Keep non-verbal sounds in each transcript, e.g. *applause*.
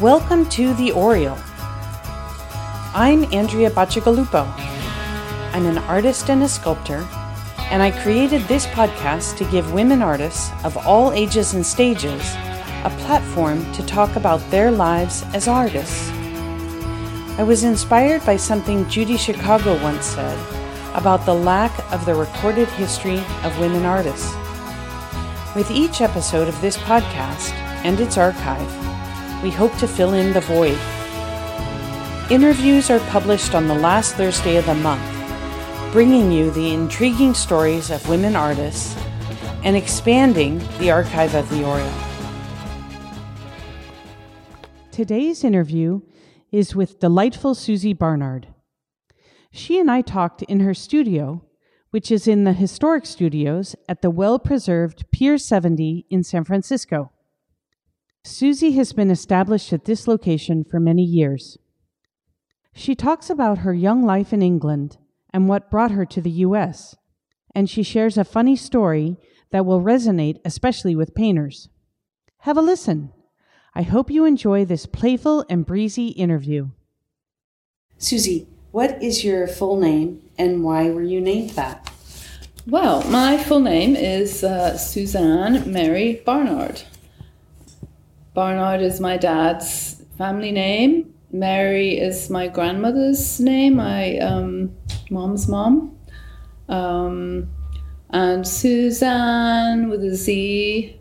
Welcome to The Oriole. I'm Andrea Bacigalupo. I'm an artist and a sculptor, and I created this podcast to give women artists of all ages and stages a platform to talk about their lives as artists. I was inspired by something Judy Chicago once said about the lack of the recorded history of women artists. With each episode of this podcast and its archive, we hope to fill in the void. Interviews are published on the last Thursday of the month, bringing you the intriguing stories of women artists and expanding the archive of the Oriole. Today's interview is with delightful Suzy Barnard. She and I talked in her studio, which is in the historic studios at the well preserved Pier 70 in San Francisco. Suzy has been established at this location for many years. She talks about her young life in England and what brought her to the U.S., and she shares a funny story that will resonate especially with painters. Have a listen. I hope you enjoy this playful and breezy interview. Suzy, what is your full name and why were you named that? Well, my full name is uh, Suzanne Mary Barnard. Barnard is my dad's family name. Mary is my grandmother's name, my um, mom's mom. Um, and Suzanne with a Z,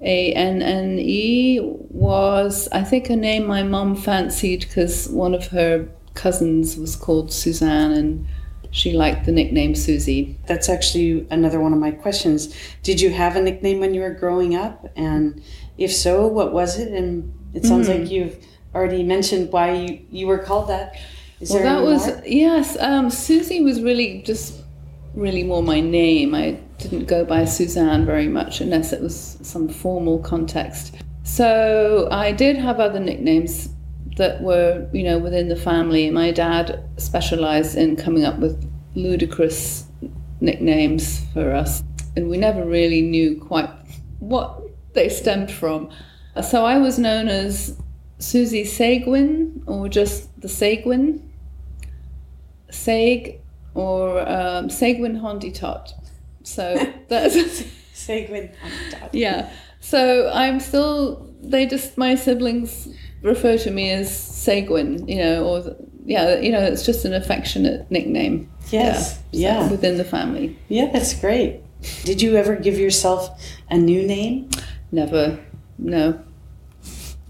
A N N E, was, I think, a name my mom fancied because one of her cousins was called Suzanne and she liked the nickname Suzy. That's actually another one of my questions. Did you have a nickname when you were growing up? And if so, what was it? And it sounds mm. like you've already mentioned why you, you were called that. Is well, that was, more? yes, um, Suzy was really just really more my name. I didn't go by Suzanne very much unless it was some formal context. So I did have other nicknames that were, you know, within the family. My dad specialized in coming up with ludicrous nicknames for us, and we never really knew quite what they stemmed from. So I was known as Suzy Seguin, or just the Seguin, Seg, or um, Seguin Honditot. So *laughs* that's *laughs* Seguin Honditot. Yeah. So I'm still. They just my siblings refer to me as Seguin, you know, or yeah, you know, it's just an affectionate nickname. Yes, yeah, so within the family. Yeah, that's great. Did you ever give yourself a new name? Never. No.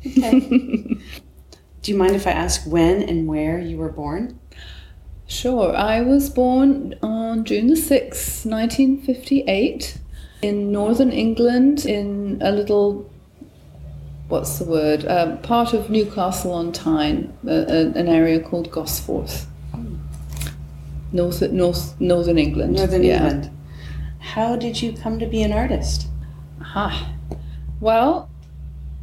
Okay. *laughs* Do you mind if I ask when and where you were born? Sure. I was born on June the 6th, 1958, in northern England, in a little what's the word? Um, part of Newcastle on Tyne, uh, an area called Gosforth. North, north, northern England. Northern yeah. England. How did you come to be an artist? Ah, well,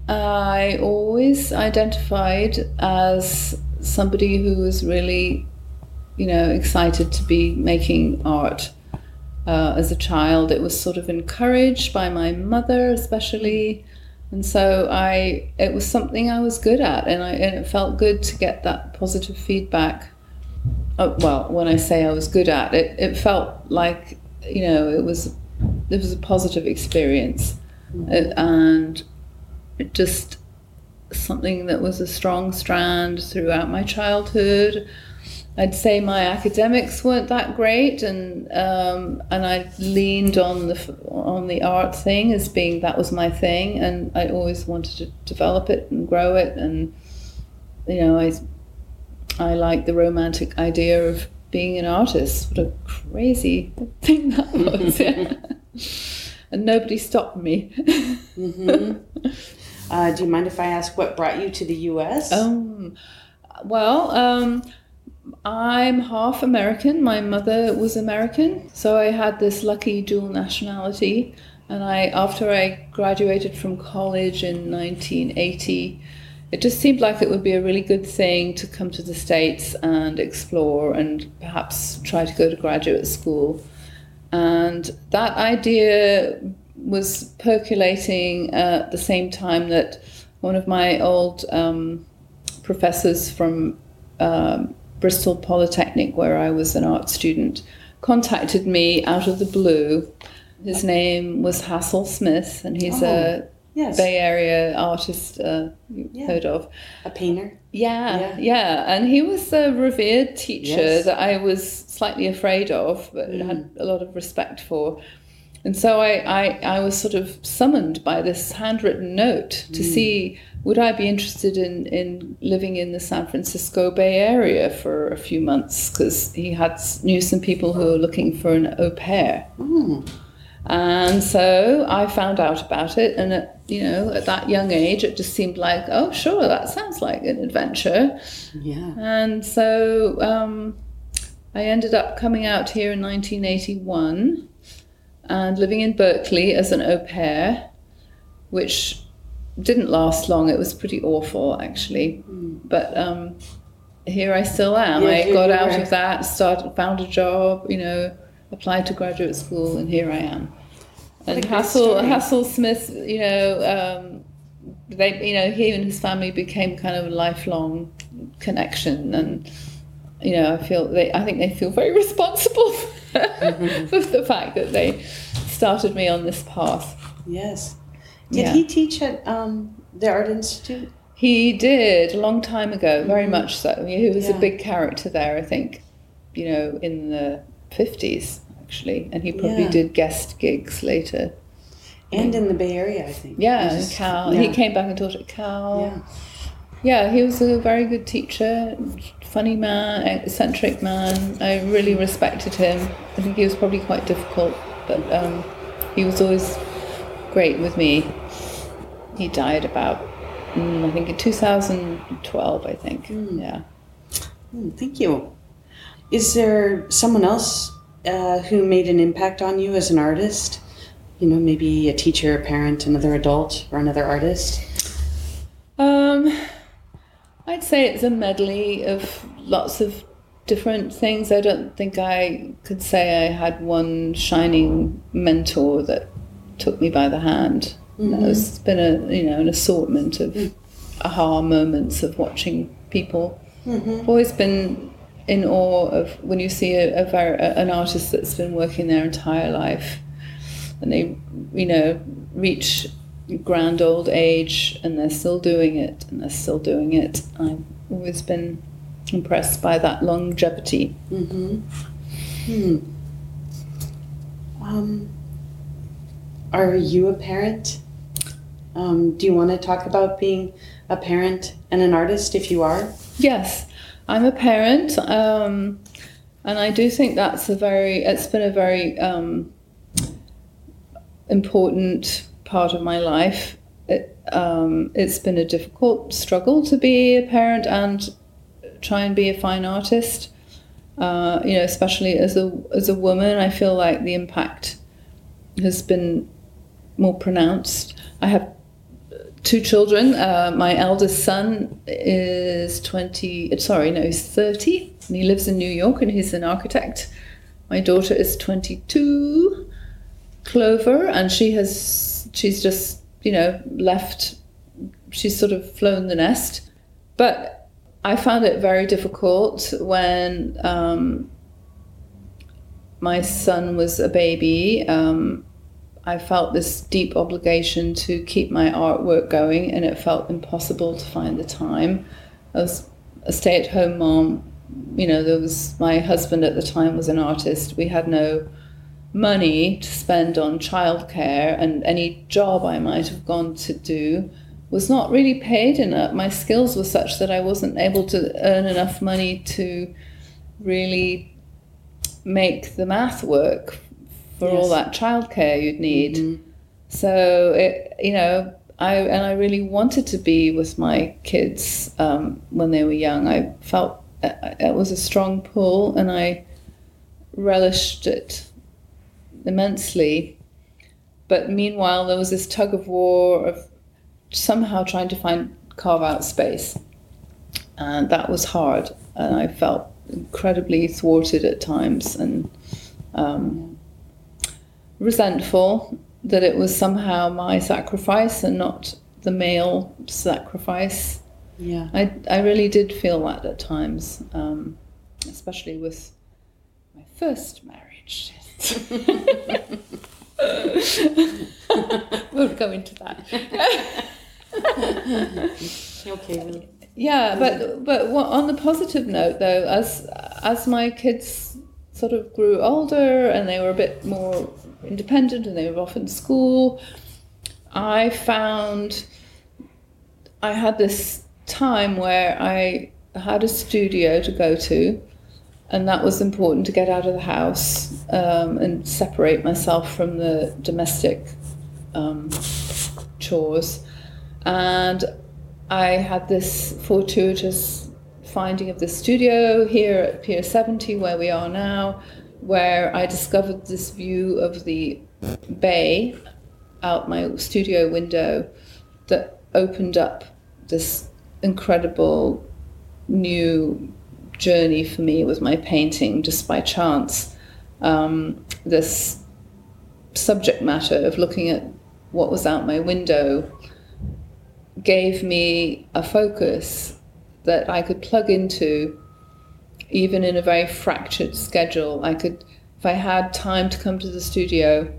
I always identified as somebody who was really, you know, excited to be making art. Uh, as a child, it was sort of encouraged by my mother, especially. And so I, it was something I was good at, and I, and it felt good to get that positive feedback. Uh, well, when I say I was good at it, it felt like you know it was, it was a positive experience, mm-hmm. and it just something that was a strong strand throughout my childhood. I'd say my academics weren't that great, and um, and I leaned on the on the art thing as being that was my thing, and I always wanted to develop it and grow it, and you know I I like the romantic idea of being an artist. What a crazy *laughs* thing that was! *laughs* *laughs* and nobody stopped me. mm-hmm. *laughs* uh, do you mind if I ask what brought you to the U.S.? Um, well. Um, I'm half American. My mother was American, so I had this lucky dual nationality. And I, after I graduated from college in 1980, it just seemed like it would be a really good thing to come to the States and explore and perhaps try to go to graduate school. And that idea was percolating at the same time that one of my old um, professors from um, Bristol Polytechnic, where I was an art student, contacted me out of the blue. His name was Hassel Smith, and he's Oh, a Yes. Bay Area artist uh, you've Yeah. heard of. a painter. Yeah, Yeah. yeah, and he was a revered teacher Yes. that I was slightly afraid of, but Mm. had a lot of respect for. And so I, I, I was sort of summoned by this handwritten note to Mm. see would I be interested in, in living in the San Francisco Bay Area for a few months because he had knew some people who were looking for an au pair. Mm. And so I found out about it, and at, you know, at that young age, it just seemed like, oh, sure, that sounds like an adventure. Yeah. And so um, I ended up coming out here in 1981 and living in Berkeley as an au pair, which didn't last long. It was pretty awful, actually. But um, here I still am. Yeah, I got out of that, started, found a job, you know, applied to graduate school, and here I am. And Hassel. Hassel Smith, you know, um, they, you know, he and his family became kind of a lifelong connection, and you know, I feel they, I think they feel very *laughs* responsible for the fact that they started me on this path. Yes. Did Yeah. he teach at um, the Art Institute? He did a long time ago, very much so. He was Mm-hmm. Yeah. a big character there, I think, you know, in the fifties actually, and he probably Yeah. did guest gigs later. And in the Bay Area, I think. Yeah, just- Cal. yeah. He came back and taught at Cal. Yeah. Yeah, he was a very good teacher, funny man, eccentric man. I really respected him. I think he was probably quite difficult, but um, he was always great with me. He died about, mm, I think, in 2012, I think. Yeah. Mm, thank you. Is there someone else uh, who made an impact on you as an artist? You know, maybe a teacher, a parent, another adult, or another artist? Um, I'd say it's a medley of lots of different things. I don't think I could say I had one shining mentor that took me by the hand. No, It's been a you know an assortment of aha moments of watching people. I've always been in awe of when you see a, a an artist that's been working their entire life and they you know reach grand old age and they're still doing it and they're still doing it i've always been impressed by that longevity Mm-hmm. Hmm. Um, are you a parent? Um, do you want to talk about being a parent and an artist if you are? yes i'm a parent um, and i do think that's a very it's been a very um, important part of my life it, um, it's been a difficult struggle to be a parent and try and be a fine artist uh, you know, especially as a as a woman, I feel like the impact has been more pronounced. I have two children. Uh, my eldest son is twenty. Sorry, no, he's thirty, and he lives in New York, and he's an architect. My daughter is twenty-two, Clover, and she has she's just you know left. She's sort of flown the nest, but I found it very difficult when um, my son was a baby. Um, I felt this deep obligation to keep my artwork going, and it felt impossible to find the time. I was a stay at home mom. You know, there was my husband at the time was an artist. We had no money to spend on childcare, and any job I might have gone to do was not really paid enough. My skills were such that I wasn't able to earn enough money to really make the math work for all that childcare you'd need. So it, you know, I and I really wanted to be with my kids um, when they were young. I felt uh, it was a strong pull, and I relished it immensely. But meanwhile, there was this tug of war of somehow trying to find carve out space, and that was hard. And I felt incredibly thwarted at times and um, resentful that it was somehow my sacrifice and not the male sacrifice. Yeah. I, I really did feel that at times, um, especially with my first marriage. *laughs* we'll go into that. *laughs* okay. Well. Yeah, but but what, on the positive note, though, as as my kids sort of grew older and they were a bit more independent and they were off in school, I found I had this time where I had a studio to go to, and that was important to get out of the house um, and separate myself from the domestic um, chores. And I had this fortuitous finding of the studio here at Pier 70, where we are now, where I discovered this view of the bay out my studio window that opened up this incredible new journey for me with my painting just by chance. Um, this subject matter of looking at what was out my window gave me a focus that I could plug into even in a very fractured schedule. I could, if I had time to come to the studio,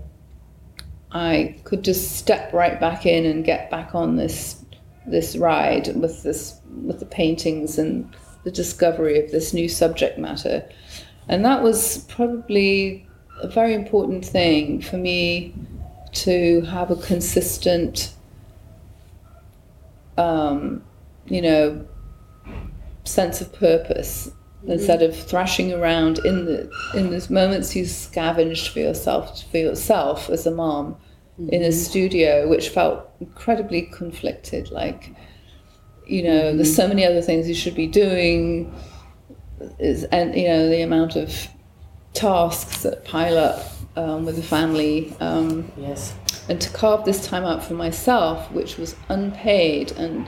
I could just step right back in and get back on this this ride with this with the paintings and the discovery of this new subject matter. And that was probably a very important thing for me to have a consistent um, you know, sense of purpose mm-hmm. instead of thrashing around in the in those moments you scavenged for yourself for yourself as a mom mm-hmm. in a mm-hmm. studio, which felt incredibly conflicted. Like, you know, mm-hmm. there's so many other things you should be doing, is and you know the amount of tasks that pile up um, with the family. Um, yes and to carve this time out for myself, which was unpaid and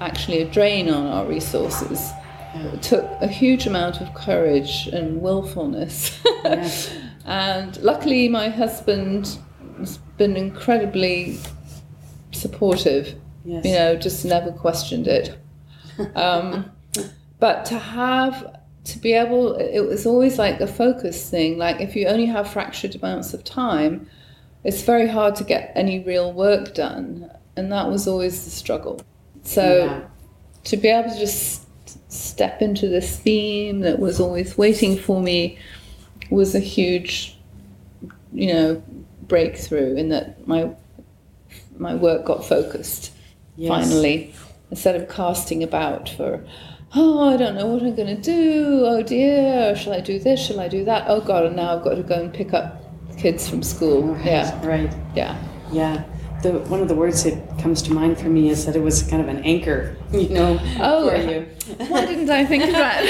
actually a drain on our resources, yeah. took a huge amount of courage and willfulness. Yes. *laughs* and luckily, my husband has been incredibly supportive. Yes. You know, just never questioned it. *laughs* Um, but to have to be able, it was always like a focus thing. Like if you only have fractured amounts of time, it's very hard to get any real work done, and that was always the struggle. So yeah. to be able to just step into this theme that was always waiting for me was a huge, you know, breakthrough in that my my work got focused yes. finally instead of casting about for oh i don't know what i'm going to do oh dear shall i do this shall i do that oh god and now i've got to go and pick up kids from school. Yeah. Right. Yeah. Yeah. The, one of the words that comes to mind for me is that it was kind of an anchor, *laughs* you know, oh, for you. Why didn't I think of that?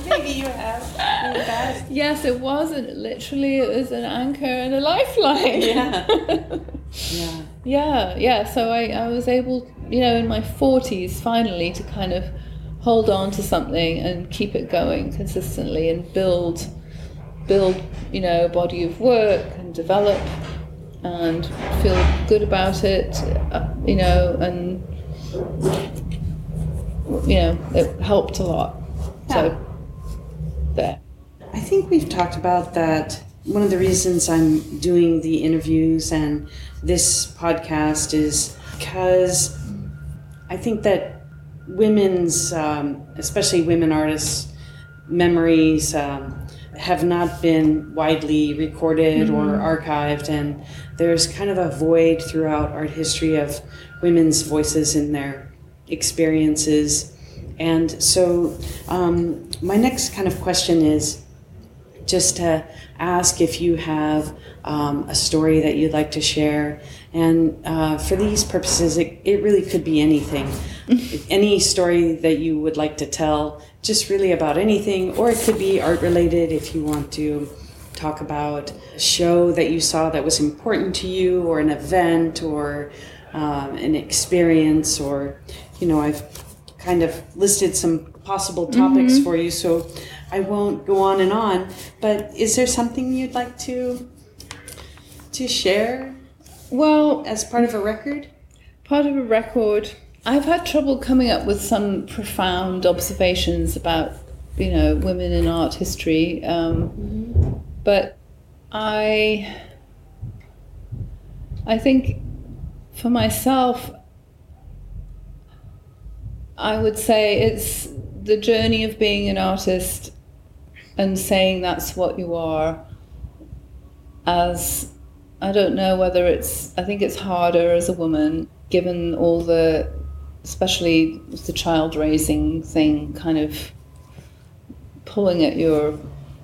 *laughs* Maybe you have Yes, it was. Literally, it was an anchor and a lifeline. Yeah. *laughs* yeah. Yeah, yeah. So I, I was able, you know, in my 40s finally to kind of hold on to something and keep it going consistently and build build, you know, a body of work and develop and feel good about it, uh, you know, and you know, it helped a lot. Yeah. So there. I think we've talked about that. One of the reasons I'm doing the interviews and this podcast is because I think that women's, um, especially women artists, memories, um, have not been widely recorded mm-hmm. or archived, and there's kind of a void throughout art history of women's voices in their experiences. And so, um, my next kind of question is just to ask if you have um, a story that you'd like to share. And uh, for these purposes, it, it really could be anything. Any story that you would like to tell just really about anything, or it could be art related if you want to talk about a show that you saw that was important to you, or an event, or um, an experience, or, you know, I've kind of listed some possible topics mm-hmm. for you, so I won't go on and on. But is there something you'd like to to share? Well, as part of a record? part of a record. I've had trouble coming up with some profound observations about, you know, women in art history. Um, But I, I think for myself, I would say it's the journey of being an artist and saying that's what you are. As I don't know whether it's, I think it's harder as a woman, given all the, especially with the child raising thing, kind of pulling at your,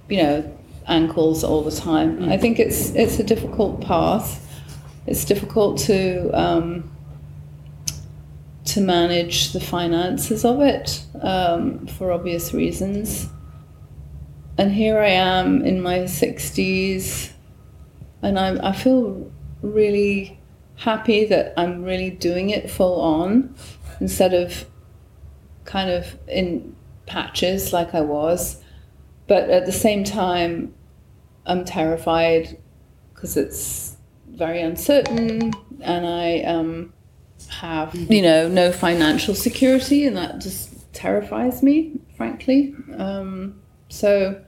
you know, ankles all the time. I think it's it's a difficult path. It's difficult to um, to manage the finances of it um, for obvious reasons. And here I am in my sixties, and I I feel really happy that I'm really doing it full on instead of kind of in patches like I was. But at the same time, I'm terrified because it's very uncertain and I um, have, you know, no financial security and that just terrifies me, frankly. Um, so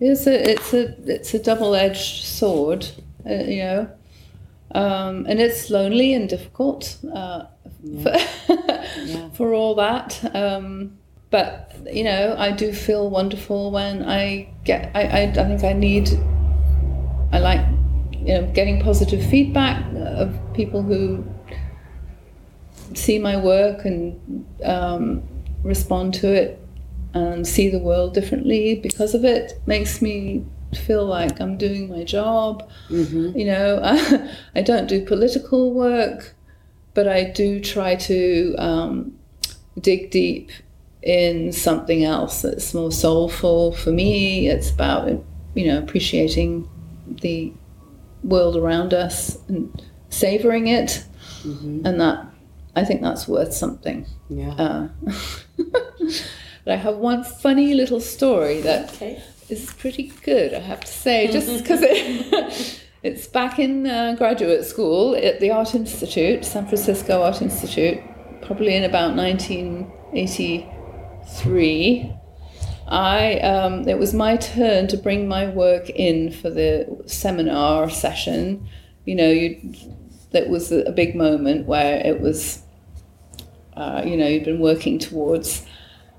it's a, it's a, it's a double-edged sword, uh, you know. Um, and it's lonely and difficult uh, for, *laughs* for all that. Um, but you know, I do feel wonderful when I get. I, I, I think I need. I like, you know, getting positive feedback of people who see my work and um, respond to it and see the world differently because of it makes me feel like I'm doing my job. You know, *laughs* I don't do political work, but I do try to um, dig deep in something else that's more soulful for me. It's about you know appreciating the world around us and savoring it, and that I think that's worth something. Yeah. Uh, *laughs* but I have one funny little story that Okay. is pretty good, I have to say, just because it, *laughs* it's back in uh, graduate school at the Art Institute, San Francisco Art Institute, probably in about 1983. I um, it was my turn to bring my work in for the seminar session. You know, you that was a big moment where it was, uh, you know, you'd been working towards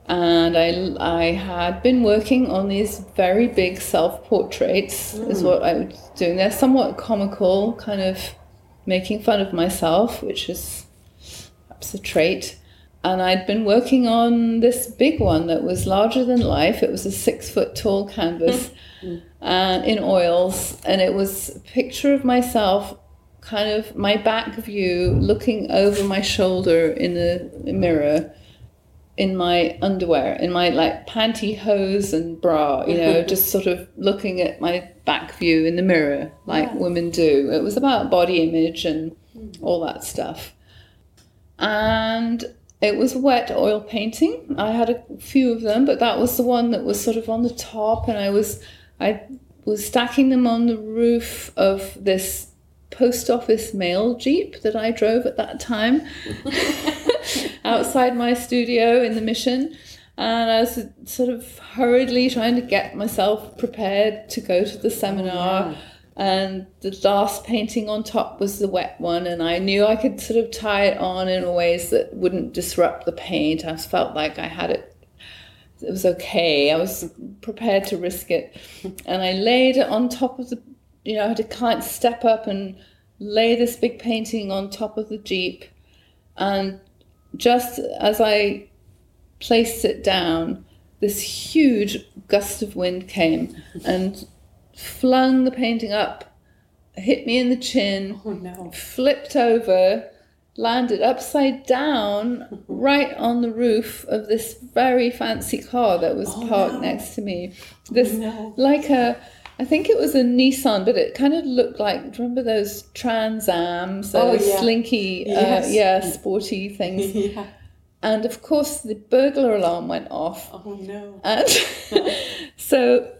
and I, I had been working on these very big self portraits, is hmm. what I was doing. They're somewhat comical, kind of making fun of myself, which is perhaps a trait. And I'd been working on this big one that was larger than life. It was a six foot tall canvas hmm. Hmm. and in oils, and it was a picture of myself kind of my back view looking over my shoulder in the mirror in my underwear, in my like pantyhose and bra, you know, *laughs* just sort of looking at my back view in the mirror like women do. It was about body image and hmm. all that stuff. And it was wet oil painting. I had a few of them, but that was the one that was sort of on the top and I was I was stacking them on the roof of this post office mail jeep that I drove at that time *laughs* outside my studio in the mission. And I was sort of hurriedly trying to get myself prepared to go to the seminar. Oh, and the last painting on top was the wet one, and I knew I could sort of tie it on in ways that wouldn't disrupt the paint. I felt like I had it it was okay. I was prepared to risk it. And I laid it on top of the, you know, I had to kind of step up and lay this big painting on top of the Jeep. And just as I placed it down, this huge gust of wind came and flung the painting up, hit me in the chin, Oh no. flipped over, landed upside down *laughs* right on the roof of this very fancy car that was oh, parked no. next to me. This oh, no. like a I think it was a Nissan, but it kind of looked like do you remember those Trans Ams, Oh, those yeah. slinky, Yes. uh, yeah, sporty things. *laughs* Yeah. And of course, the burglar alarm went off. Oh no. And *laughs* so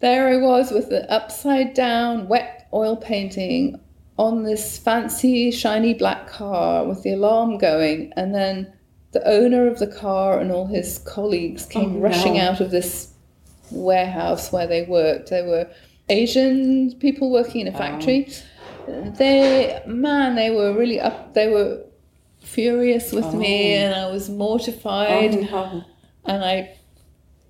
there I was with the upside down wet oil painting on this fancy, shiny black car with the alarm going, and then the owner of the car and all his colleagues came Oh, rushing no. out of this warehouse where they worked. They were Asian people working in a factory. They, man, they were really up. They were furious with me, Oh. and I was mortified. Oh, no. And I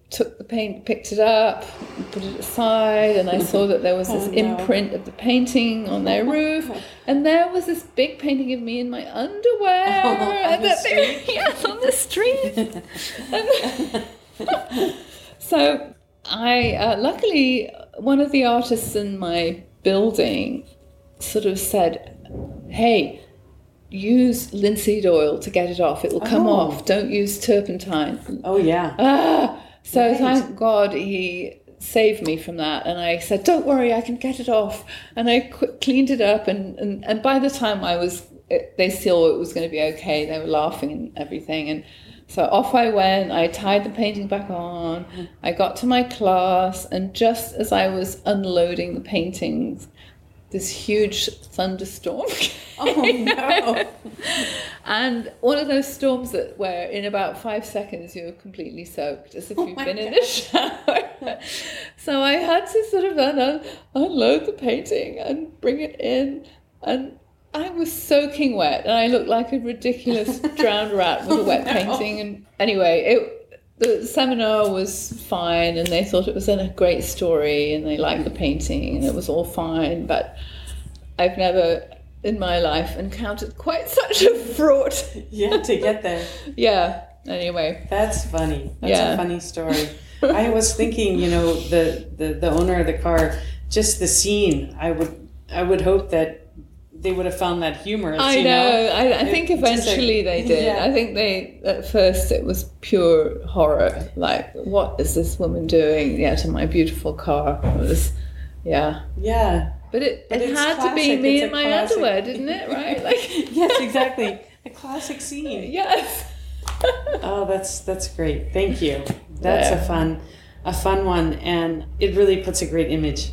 took the paint, picked it up, put it aside, and I saw that there was *laughs* oh, this Oh, no. imprint of the painting on their *laughs* roof, and there was this big painting of me in my underwear. Oh, *laughs* on and the they- yes, on the street. And- so I, uh, luckily, one of the artists in my building sort of said, "Hey." Use linseed oil to get it off. It will come Oh. off. Don't use turpentine. Oh, yeah. Ah, so Right. thank God he saved me from that. And I said, "Don't worry, I can get it off." And I qu- cleaned it up, and, and and by the time I was, it, they saw it was going to be okay. They were laughing and everything, and so off I went. I tied the painting back on. I got to my class, and just as I was unloading the paintings, this huge thunderstorm. *laughs* Oh, no. And one of those storms that where in about five seconds you're completely soaked, as if Oh you've been in a shower. *laughs* so I had to sort of un- unload the painting and bring it in, and I was soaking wet, and I looked like a ridiculous *laughs* drowned rat with a wet no. painting. And anyway, it the seminar was fine, and they thought it was a great story, and they liked the painting, and it was all fine, but. I've never in my life encountered quite such a fraught. *laughs* Yeah, to get there. Yeah. Anyway. That's funny. That's Yeah. a funny story. *laughs* I was thinking, you know, the, the, the owner of the car, just the scene, I would I would hope that they would have found that humorous. I you know. know. I, I think just like- eventually they did. Yeah. I think they at first it was pure horror. Like, what is this woman doing? Yeah, to my beautiful car. It was, yeah. Yeah. But it, But it had to be me It's in my classic. underwear, didn't it? Right? *laughs* Like, yes, exactly. A classic scene. *laughs* yes. Oh, that's that's great. Thank you. That's Yeah. a fun a fun one and it really puts a great image.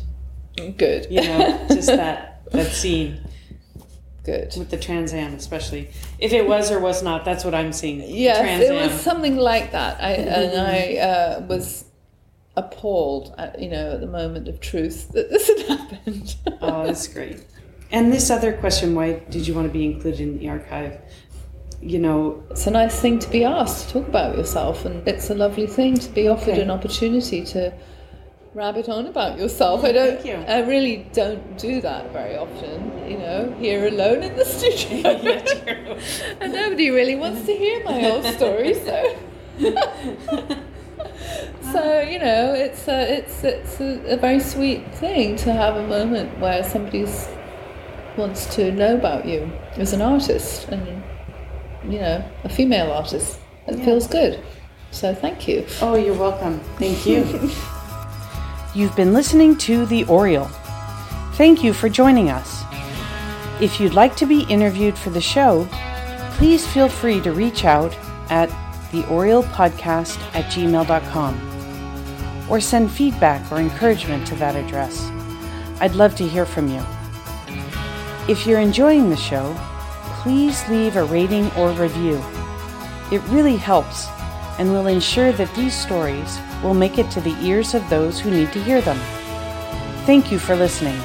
Good. You know, just that that scene *laughs* Good. with the Trans Am especially. If it was or was not, that's what I'm seeing. Yes, Trans it Am. was something like that. I, and *laughs* I uh, was appalled, at, you know, at the moment of truth *laughs* that this had happened. Oh, that's great. And this other question, why did you want to be included in the archive? You know, it's a nice thing to be asked to talk about yourself, and it's a lovely thing to be offered Okay. an opportunity to rabbit on about yourself. I don't. Thank you. I really don't do that very often. You know, here alone in the *laughs* studio, *laughs* *laughs* and nobody really wants to hear my whole story. So. So you know, it's a, it's it's a, a very sweet thing to have a moment where somebody wants to know about you as an artist, and you know, a female artist. It Yeah. feels good. So thank you. oh, you're welcome. Thank you. You've been listening to The Oriole. Thank you for joining us. If you'd like to be interviewed for the show, please feel free to reach out at theoriolepodcast at gmail.com or send feedback or encouragement to that address. I'd love to hear from you. If you're enjoying the show, please leave a rating or review. It really helps and will ensure that these stories will make it to the ears of those who need to hear them. Thank you for listening.